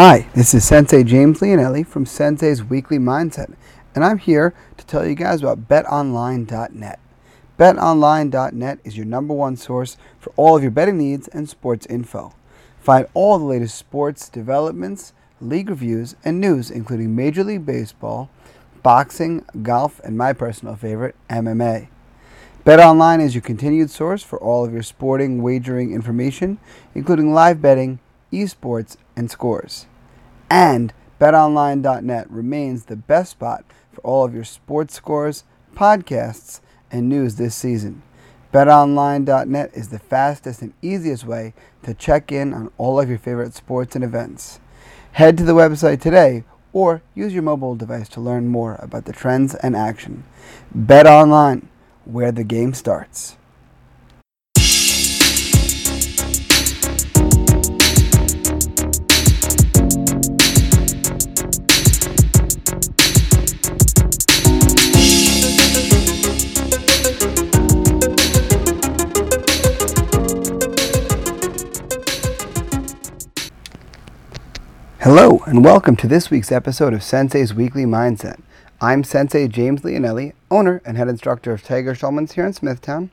Hi, this is Sensei James Leonelli from Sensei's Weekly Mindset, and I'm here to tell you guys about betonline.net. BetOnline.net is your number one source for all of your betting needs and sports info. Find all the latest sports developments, league reviews, and news, including Major League Baseball, boxing, golf, and my personal favorite, MMA. BetOnline is your continued source for all of your sporting wagering information, including live betting, esports, and scores. And betonline.net remains the best spot for all of your sports scores, podcasts, and news this season. BetOnline.net is the fastest and easiest way to check in on all of your favorite sports and events. Head to the website today or use your mobile device to learn more about the trends and action. BetOnline, where the game starts. Hello, and welcome to this week's episode of Sensei's Weekly Mindset. I'm Sensei James Leonelli, owner and head instructor of Tiger Schulmann's here in Smithtown.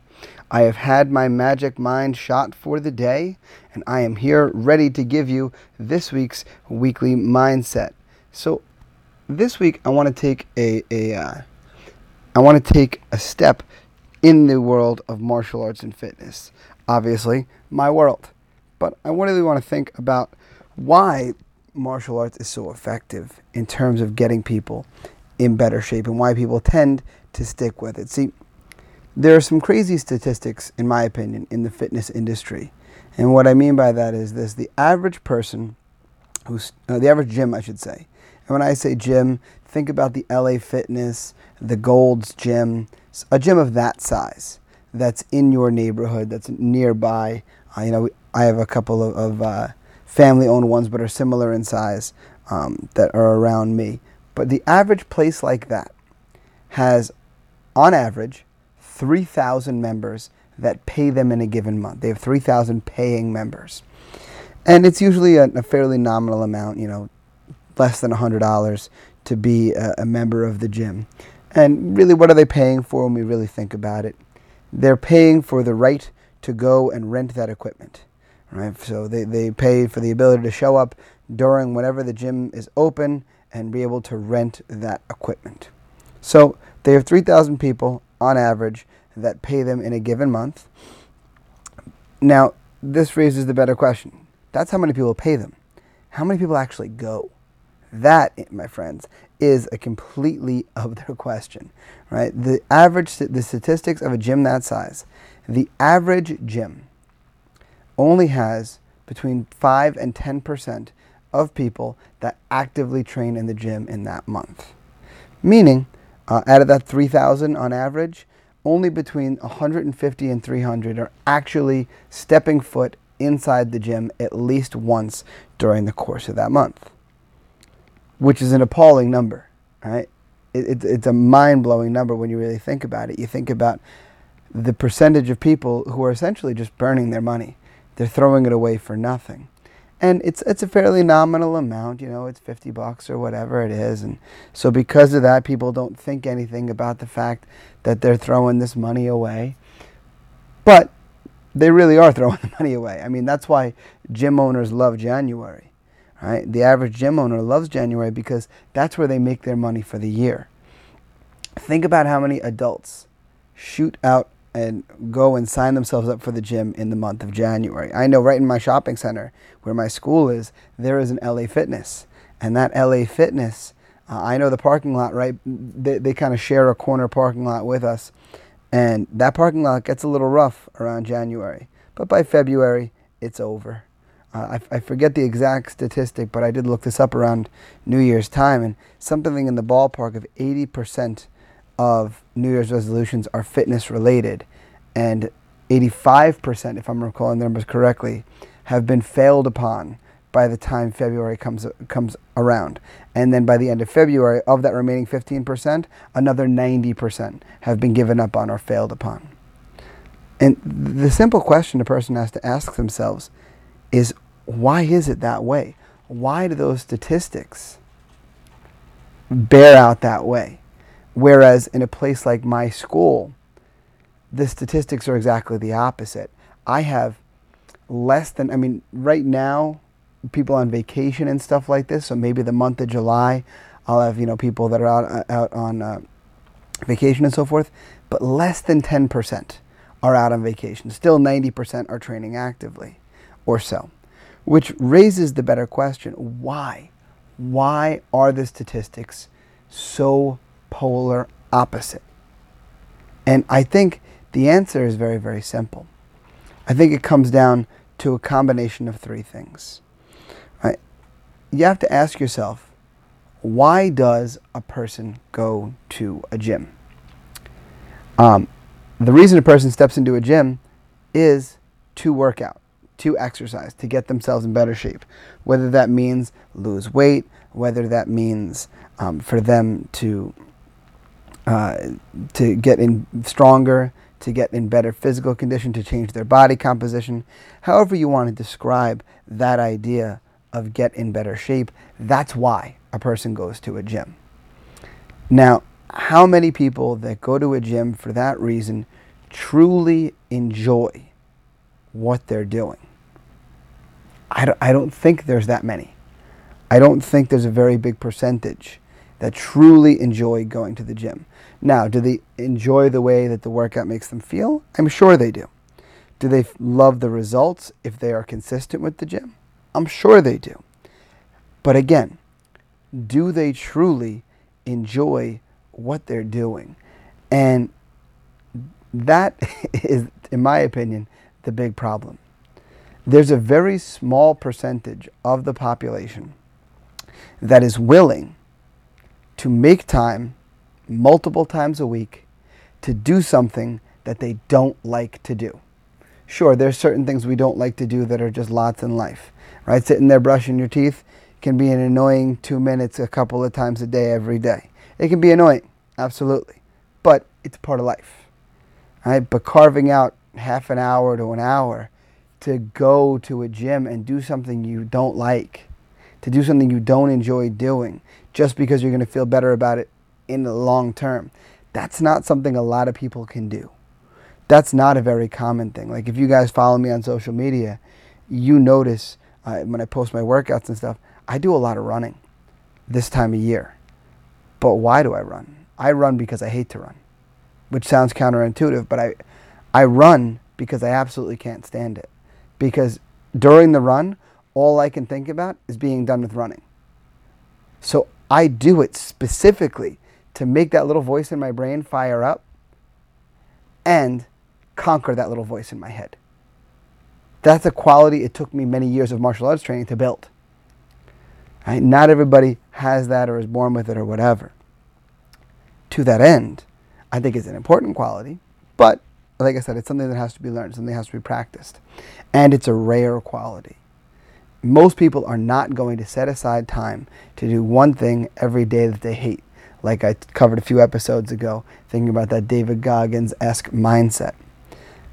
I have had my magic mind shot for the day, and I am here ready to give you this week's weekly mindset. So, this week I want to take a, a uh, I want to take a step in the world of martial arts and fitness. Obviously, my world, but I really want to think about why martial arts is so effective in terms of getting people in better shape and why people tend to stick with it. See, there are some crazy statistics, in my opinion, in the fitness industry. And what I mean by that is this the average person who's, uh, the average gym, I should say. And when I say gym, think about the LA Fitness, the Gold's Gym, a gym of that size that's in your neighborhood, that's nearby. Uh, you know, I have a couple of, of uh, family owned ones, but are similar in size um, that are around me. But the average place like that has, on average, 3,000 members that pay them in a given month. They have 3,000 paying members. And it's usually a, a, fairly nominal amount, you know, less than $100 to be a, a member of the gym. And really, what are they paying for when we really think about it? They're paying for the right to go and rent that equipment right? So they, they pay for the ability to show up during whenever the gym is open and be able to rent that equipment. So they have 3,000 people on average that pay them in a given month. Now, this raises the better question. That's how many people pay them. How many people actually go? That, my friends, is a completely other question, right? The average, the statistics of a gym that size, the average gym only has between 5 and 10% of people that actively train in the gym in that month. Meaning, uh, out of that 3,000 on average, only between 150 and 300 are actually stepping foot inside the gym at least once during the course of that month, which is an appalling number, right? It, it, it's a mind blowing number when you really think about it. You think about the percentage of people who are essentially just burning their money they're throwing it away for nothing. And it's it's a fairly nominal amount, you know, it's 50 bucks or whatever it is. And so because of that, people don't think anything about the fact that they're throwing this money away. But they really are throwing the money away. I mean, that's why gym owners love January, right? The average gym owner loves January because that's where they make their money for the year. Think about how many adults shoot out and go and sign themselves up for the gym in the month of January. I know right in my shopping center where my school is, there is an LA Fitness. And that LA Fitness, uh, I know the parking lot, right? They, they kind of share a corner parking lot with us. And that parking lot gets a little rough around January. But by February, it's over. Uh, I, I forget the exact statistic, but I did look this up around New Year's time, and something in the ballpark of 80% of New Year's resolutions are fitness related, and 85%, if I'm recalling the numbers correctly, have been failed upon by the time February comes comes around. And then by the end of February, of that remaining 15%, another 90% have been given up on or failed upon. And the simple question a person has to ask themselves is why is it that way? why do those statistics bear out that way? Whereas in a place like my school, the statistics are exactly the opposite. I have less than, I mean, right now, people on vacation and stuff like this. So maybe the month of July, I'll have, you know, people that are out, uh, out on uh, vacation and so forth. But less than 10% are out on vacation. Still 90% are training actively or so. Which raises the better question why? Why are the statistics so polar opposite? And I think the answer is very, very simple. I think it comes down to a combination of three things. Right? You have to ask yourself, why does a person go to a gym? Um, the reason a person steps into a gym is to work out, to exercise, to get themselves in better shape. Whether that means lose weight, whether that means um, for them to uh, to get in stronger, to get in better physical condition, to change their body composition. However, you want to describe that idea of get in better shape, that's why a person goes to a gym. Now, how many people that go to a gym for that reason truly enjoy what they're doing? I don't, I don't think there's that many. I don't think there's a very big percentage that truly enjoy going to the gym. Now, do they enjoy the way that the workout makes them feel? I'm sure they do. Do they love the results if they are consistent with the gym? I'm sure they do. But again, do they truly enjoy what they're doing? And that is, in my opinion, the big problem. There's a very small percentage of the population that is willing to make time multiple times a week to do something that they don't like to do. Sure, there's certain things we don't like to do that are just lots in life, right? Sitting there brushing your teeth can be an annoying two minutes a couple of times a day every day. It can be annoying, absolutely, but it's part of life, right? But carving out half an hour to an hour to go to a gym and do something you don't like, to do something you don't enjoy doing, just because you're going to feel better about it in the long term. That's not something a lot of people can do. That's not a very common thing. Like if you guys follow me on social media, you notice uh, when I post my workouts and stuff, I do a lot of running this time of year. But why do I run? I run because I hate to run, which sounds counterintuitive, but I, I run because I absolutely can't stand it. Because during the run, all I can think about is being done with running. So I do it specifically to make that little voice in my brain fire up and conquer that little voice in my head. That's a quality it took me many years of martial arts training to build. Right? Not everybody has that or is born with it or whatever. To that end, I think it's an important quality, but like I said, it's something that has to be learned, something that has to be practiced. And it's a rare quality. Most people are not going to set aside time to do one thing every day that they hate like I covered a few episodes ago, thinking about that David Goggins esque mindset.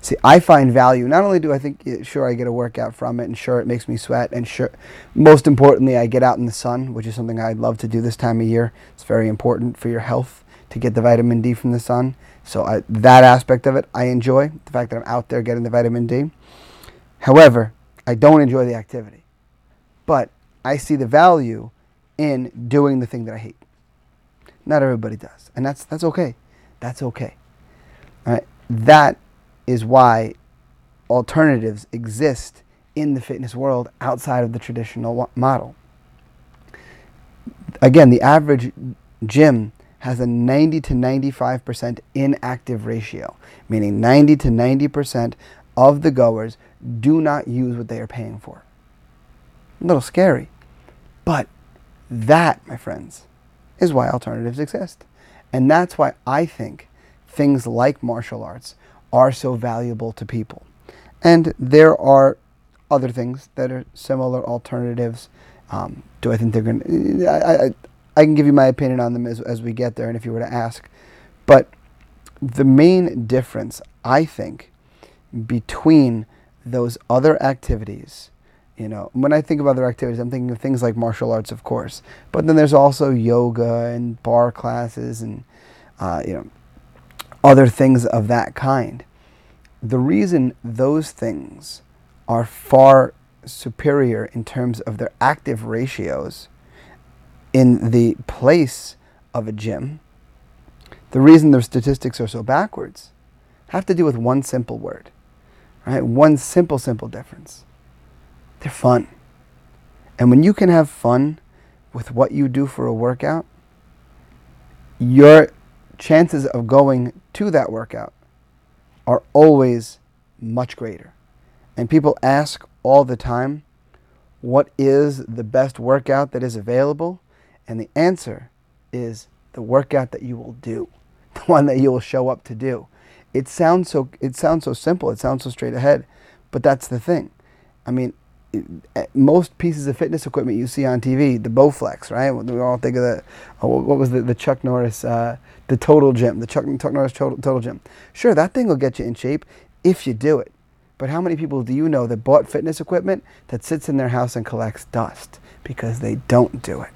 See, I find value. Not only do I think, sure, I get a workout from it, and sure, it makes me sweat, and sure, most importantly, I get out in the sun, which is something I'd love to do this time of year. It's very important for your health to get the vitamin D from the sun. So I, that aspect of it, I enjoy the fact that I'm out there getting the vitamin D. However, I don't enjoy the activity, but I see the value in doing the thing that I hate. Not everybody does, and that's that's okay. That's okay. All right? That is why alternatives exist in the fitness world outside of the traditional model. Again, the average gym has a 90 to 95% inactive ratio, meaning 90 to 90% of the goers do not use what they are paying for. A little scary. But that, my friends, is why alternatives exist. And that's why I think things like martial arts are so valuable to people. And there are other things that are similar alternatives. Um, do I think they're going to. I, I, can give you my opinion on them as, as we get there, and if you were to ask. But the main difference, I think, between those other activities You know, when I think of other activities, I'm thinking of things like martial arts, of course. But then there's also yoga and barre classes and, uh, you know, other things of that kind. The reason those things are far superior in terms of their active ratios in the place of a gym, the reason their statistics are so backwards, have to do with one simple word, right? One simple, simple difference. They're fun. And when you can have fun with what you do for a workout, your chances of going to that workout are always much greater. And people ask all the time, what is the best workout that is available? And the answer is the workout that you will do, the one that you will show up to do. It sounds so it sounds so simple, it sounds so straight ahead, but that's the thing. I mean, most pieces of fitness equipment you see on TV, the Bowflex, right? We all think of the, oh, what was the, the Chuck Norris, uh, the Total Gym, the Chuck, Chuck Norris Total, Total Gym. Sure, that thing will get you in shape if you do it. But how many people do you know that bought fitness equipment that sits in their house and collects dust because they don't do it?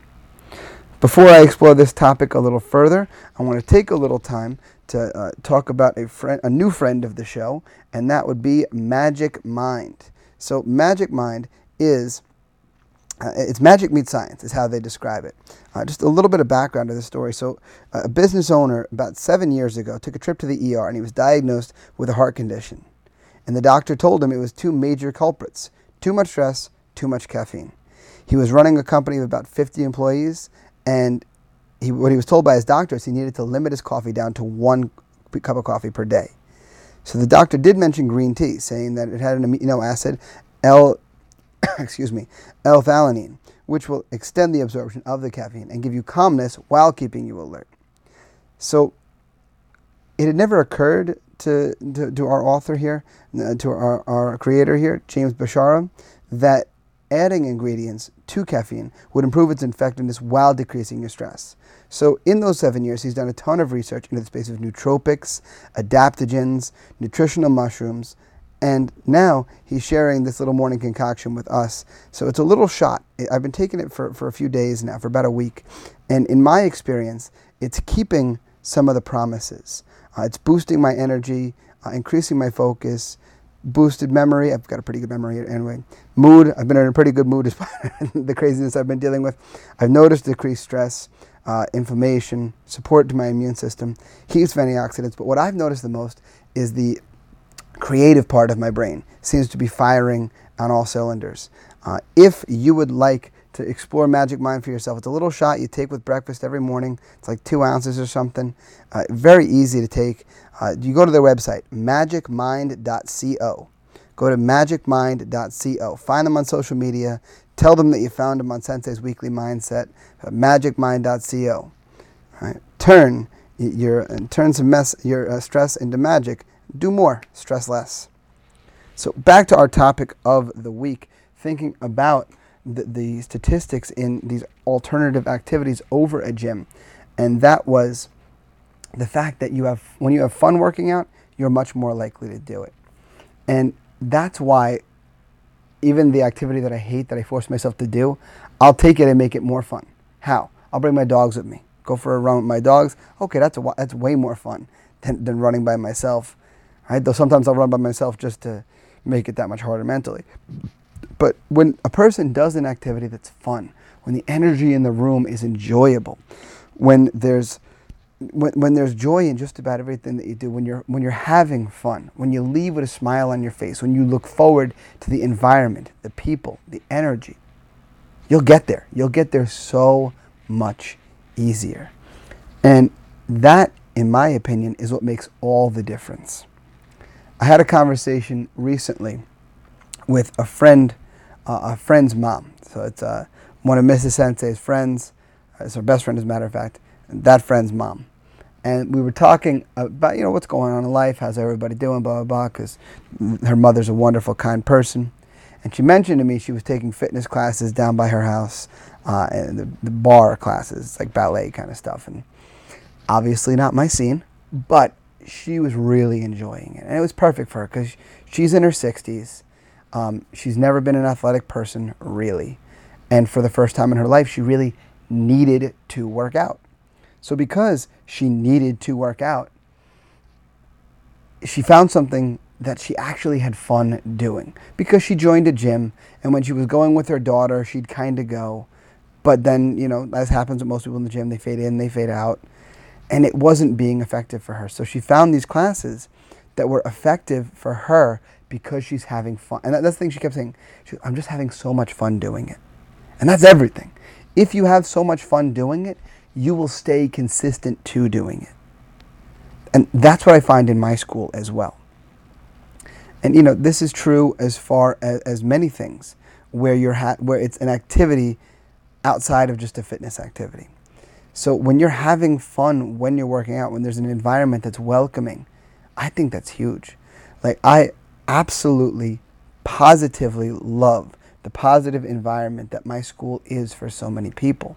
Before I explore this topic a little further, I want to take a little time to uh, talk about a friend, a new friend of the show, and that would be Magic Mind. So, Magic Mind is uh, it's magic meets science is how they describe it. Uh, just a little bit of background to the story. So, uh, a business owner about seven years ago took a trip to the ER and he was diagnosed with a heart condition. And the doctor told him it was two major culprits too much stress, too much caffeine. He was running a company of about 50 employees, and he, what he was told by his doctor is he needed to limit his coffee down to one cup of coffee per day. So the doctor did mention green tea, saying that it had an amino acid, L, excuse me, L-theanine, which will extend the absorption of the caffeine and give you calmness while keeping you alert. So it had never occurred to, to, to our author here, uh, to our, our creator here, James Beshara, that adding ingredients to caffeine would improve its effectiveness while decreasing your stress. So, in those seven years, he's done a ton of research into the space of nootropics, adaptogens, nutritional mushrooms, and now he's sharing this little morning concoction with us. So, it's a little shot. I've been taking it for, for a few days now, for about a week. And in my experience, it's keeping some of the promises. Uh, it's boosting my energy, uh, increasing my focus, boosted memory. I've got a pretty good memory anyway. Mood. I've been in a pretty good mood despite the craziness I've been dealing with. I've noticed decreased stress, uh, inflammation, support to my immune system, heaps of antioxidants. But what I've noticed the most is the creative part of my brain seems to be firing on all cylinders. Uh, if you would like to explore Magic Mind for yourself. It's a little shot you take with breakfast every morning. It's like two ounces or something. Uh, very easy to take. Uh, you go to their website, magicmind.co. Go to magicmind.co. Find them on social media. Tell them that you found them on Sensei's Weekly Mindset, uh, magicmind.co. Turn your turn some mess your uh, stress into magic. Do more, stress less. So back to our topic of the week, thinking about the, the statistics in these alternative activities over a gym, and that was the fact that you have when you have fun working out, you're much more likely to do it, and that's why even the activity that I hate that I force myself to do, I'll take it and make it more fun. How? I'll bring my dogs with me. Go for a run with my dogs. Okay, that's a, that's way more fun than, than running by myself. Right? Though sometimes I'll run by myself just to make it that much harder mentally. But when a person does an activity that's fun, when the energy in the room is enjoyable, when there's when, when there's joy in just about everything that you do, when you're when you're having fun, when you leave with a smile on your face, when you look forward to the environment, the people, the energy, you'll get there. You'll get there so much easier. And that, in my opinion, is what makes all the difference. I had a conversation recently with a friend a friend's mom. So it's uh, one of Mrs. Sensei's friends. It's her best friend, as a matter of fact. That friend's mom. And we were talking about, you know, what's going on in life, how's everybody doing, blah, blah, blah, because her mother's a wonderful, kind person. And she mentioned to me she was taking fitness classes down by her house, uh, and the, the barre classes, like ballet kind of stuff. And obviously not my scene, but she was really enjoying it. And it was perfect for her because she's in her 60s Um, she's never been an athletic person, really. And for the first time in her life, she really needed to work out. So, because she needed to work out, she found something that she actually had fun doing because she joined a gym and when she was going with her daughter she'd kind of go but then you know as happens with most people in the gym they fade in they fade out and it wasn't being effective for her so she found these classes that were effective for her because she's having fun. And that's the thing she kept saying. She, i'm just having so much fun doing it. And that's everything. If you have so much fun doing it you will stay consistent to doing it. And that's what i find in my school as well. And you know, this is true as far as, as many things where you're ha- where it's an activity outside of just a fitness activity. So when you're having fun when you're working out, when there's an environment that's welcoming, I think that's huge. Like I absolutely positively love the positive environment that my school is for so many people.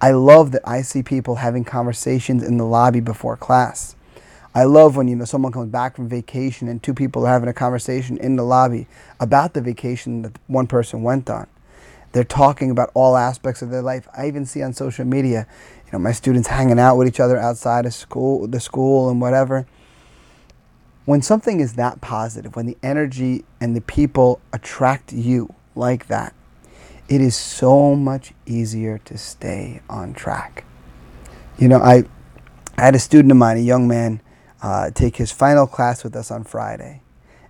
I love that I see people having conversations in the lobby before class. I love when you know someone comes back from vacation and two people are having a conversation in the lobby about the vacation that one person went on. They're talking about all aspects of their life. I even see on social media, you know, my students hanging out with each other outside of school, the school and whatever. When something is that positive, when the energy and the people attract you like that, it is so much easier to stay on track. You know, I, I had a student of mine, a young man, uh, take his final class with us on Friday.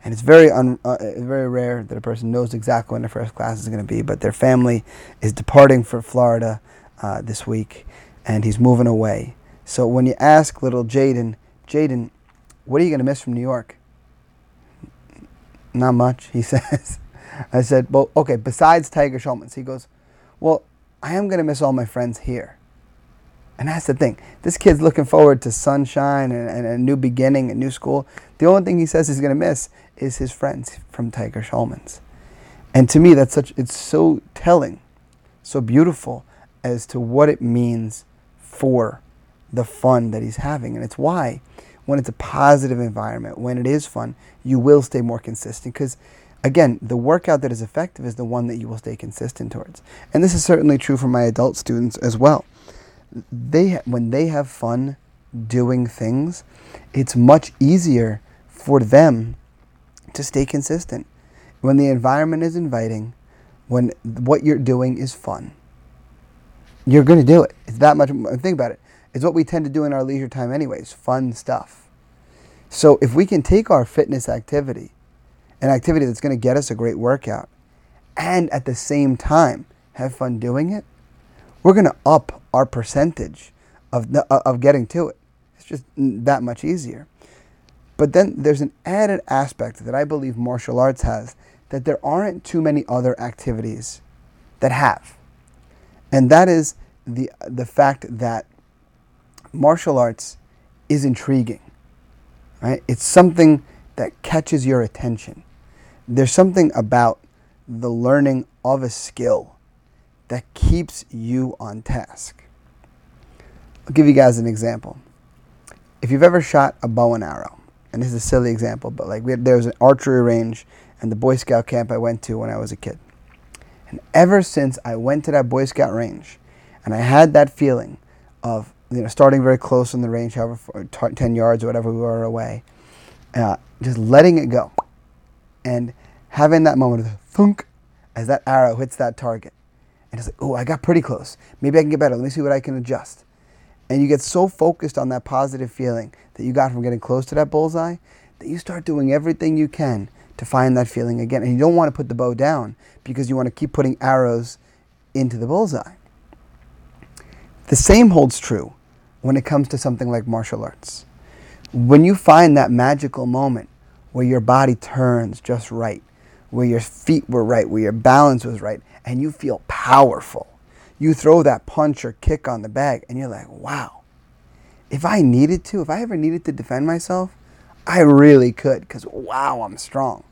And it's very un, uh, very rare that a person knows exactly when their first class is going to be, but their family is departing for Florida uh, this week, and he's moving away. So when you ask little Jaden, Jaden, what are you going to miss from New York? Not much, he says. I said, well, okay, besides Tiger Schulmann's. He goes, well, I am going to miss all my friends here. And that's the thing. This kid's looking forward to sunshine and, and a new beginning, a new school. The only thing he says he's going to miss is his friends from Tiger Schulmann's. And to me, that's such, it's so telling, so beautiful as to what it means for the fun that he's having. And it's why, when it's a positive environment, when it is fun, you will stay more consistent. Because, again, the workout that is effective is the one that you will stay consistent towards. And this is certainly true for my adult students as well they when they have fun doing things, it's much easier for them to stay consistent. When the environment is inviting, when what you're doing is fun, you're going to do it. It's that much. Think about it. It's what we tend to do in our leisure time, anyways. Fun stuff. So if we can take our fitness activity, an activity that's going to get us a great workout, and at the same time have fun doing it, we're going to up our percentage of, uh, of getting to it. It's just that much easier. But then there's an added aspect that I believe martial arts has that there aren't too many other activities that have. And that is the, the fact that martial arts is intriguing. Right? It's something that catches your attention. There's something about the learning of a skill that keeps you on task. I'll give you guys an example. If you've ever shot a bow and arrow, and this is a silly example, but like had, there was an archery range and the Boy Scout camp I went to when I was a kid. And ever since I went to that Boy Scout range, and I had that feeling of you know starting very close on the range, however t- ten yards or whatever we were away, uh, just letting it go, and having that moment of thunk as that arrow hits that target, and it's like, oh, I got pretty close. Maybe I can get better. Let me see what I can adjust. And you get so focused on that positive feeling that you got from getting close to that bullseye that you start doing everything you can to find that feeling again. And you don't want to put the bow down because you want to keep putting arrows into the bullseye. The same holds true when it comes to something like martial arts. When you find that magical moment where your body turns just right, where your feet were right, where your balance was right, and you feel powerful. You throw that punch or kick on the bag, and you're like, wow, if I needed to, if I ever needed to defend myself, I really could, because wow, I'm strong.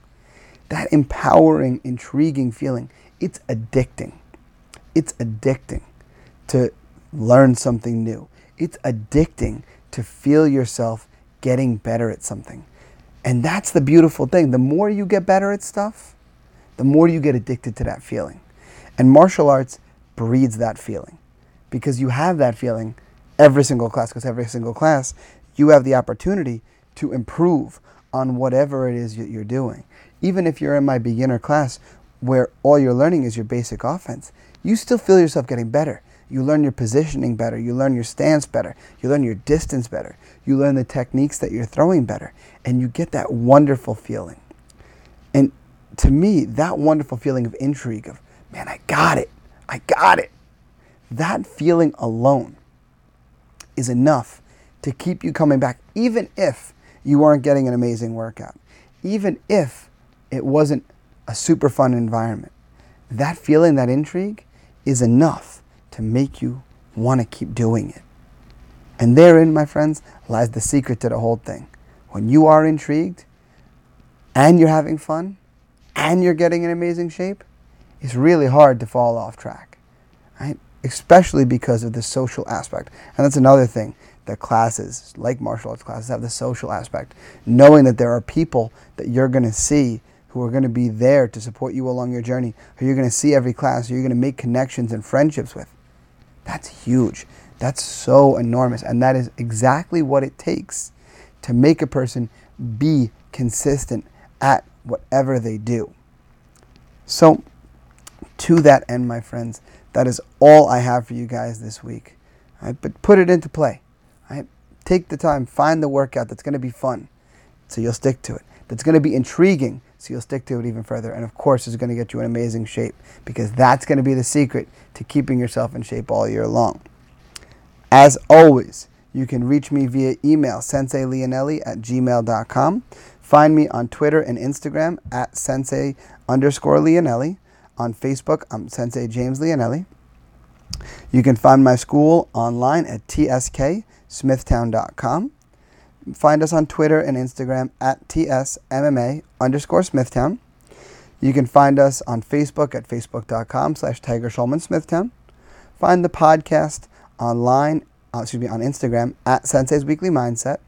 That empowering, intriguing feeling, it's addicting. It's addicting to learn something new. It's addicting to feel yourself getting better at something. And that's the beautiful thing. The more you get better at stuff, the more you get addicted to that feeling. And martial arts breeds that feeling because you have that feeling every single class, because every single class you have the opportunity to improve on whatever it is that you're doing. Even if you're in my beginner class where all you're learning is your basic offense, you still feel yourself getting better. You learn your positioning better. You learn your stance better. You learn your distance better. You learn the techniques that you're throwing better. And you get that wonderful feeling. And to me, that wonderful feeling of intrigue, of, man, I got it. I got it. That feeling alone is enough to keep you coming back, even if you aren't getting an amazing workout, even if it wasn't a super fun environment. That feeling, that intrigue, is enough to make you want to keep doing it. And therein, my friends, lies the secret to the whole thing. When you are intrigued and you're having fun and you're getting in amazing shape, it's really hard to fall off track, right? Especially because of the social aspect. And that's another thing that classes, like martial arts classes, have the social aspect. Knowing that there are people that you're going to see who are going to be there to support you along your journey, who you're going to see every class, who you're going to make connections and friendships with. That's huge. That's so enormous. And that is exactly what it takes to make a person be consistent at whatever they do. So, to that end, my friends, that is all I have for you guys this week. Right? But put it into play. Right? Take the time, find the workout that's going to be fun, so you'll stick to it. That's going to be intriguing, so you'll stick to it even further. And of course, it's going to get you in amazing shape because that's going to be the secret to keeping yourself in shape all year long. As always, you can reach me via email, senseileonelli at gmail.com. Find me on Twitter and Instagram at sensei underscore Leonelli. On Facebook, I'm Sensei James Leonelli. You can find my school online at tsksmithtown.com. Find us on Twitter and Instagram at tsmma underscore smithtown. You can find us on Facebook at facebook.com slash Tiger Schulmann Smithtown. Find the podcast online, uh, excuse me, on Instagram at Sensei's Weekly Mindset.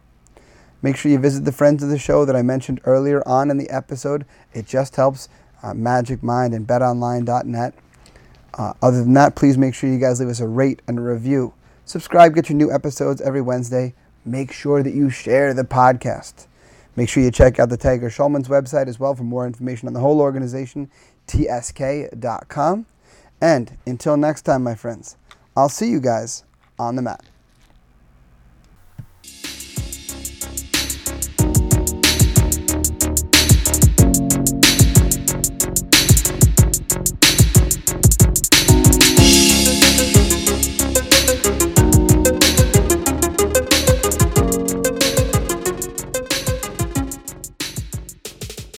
Make sure you visit the friends of the show that I mentioned earlier on in the episode. It just helps uh, Magic Mind and BetOnline.net. Uh, other than that, please make sure you guys leave us a rate and a review. Subscribe, get your new episodes every Wednesday. Make sure that you share the podcast. Make sure you check out the Tiger Schulmann's website as well for more information on the whole organization, tsk.com. And until next time, my friends, I'll see you guys on the mat.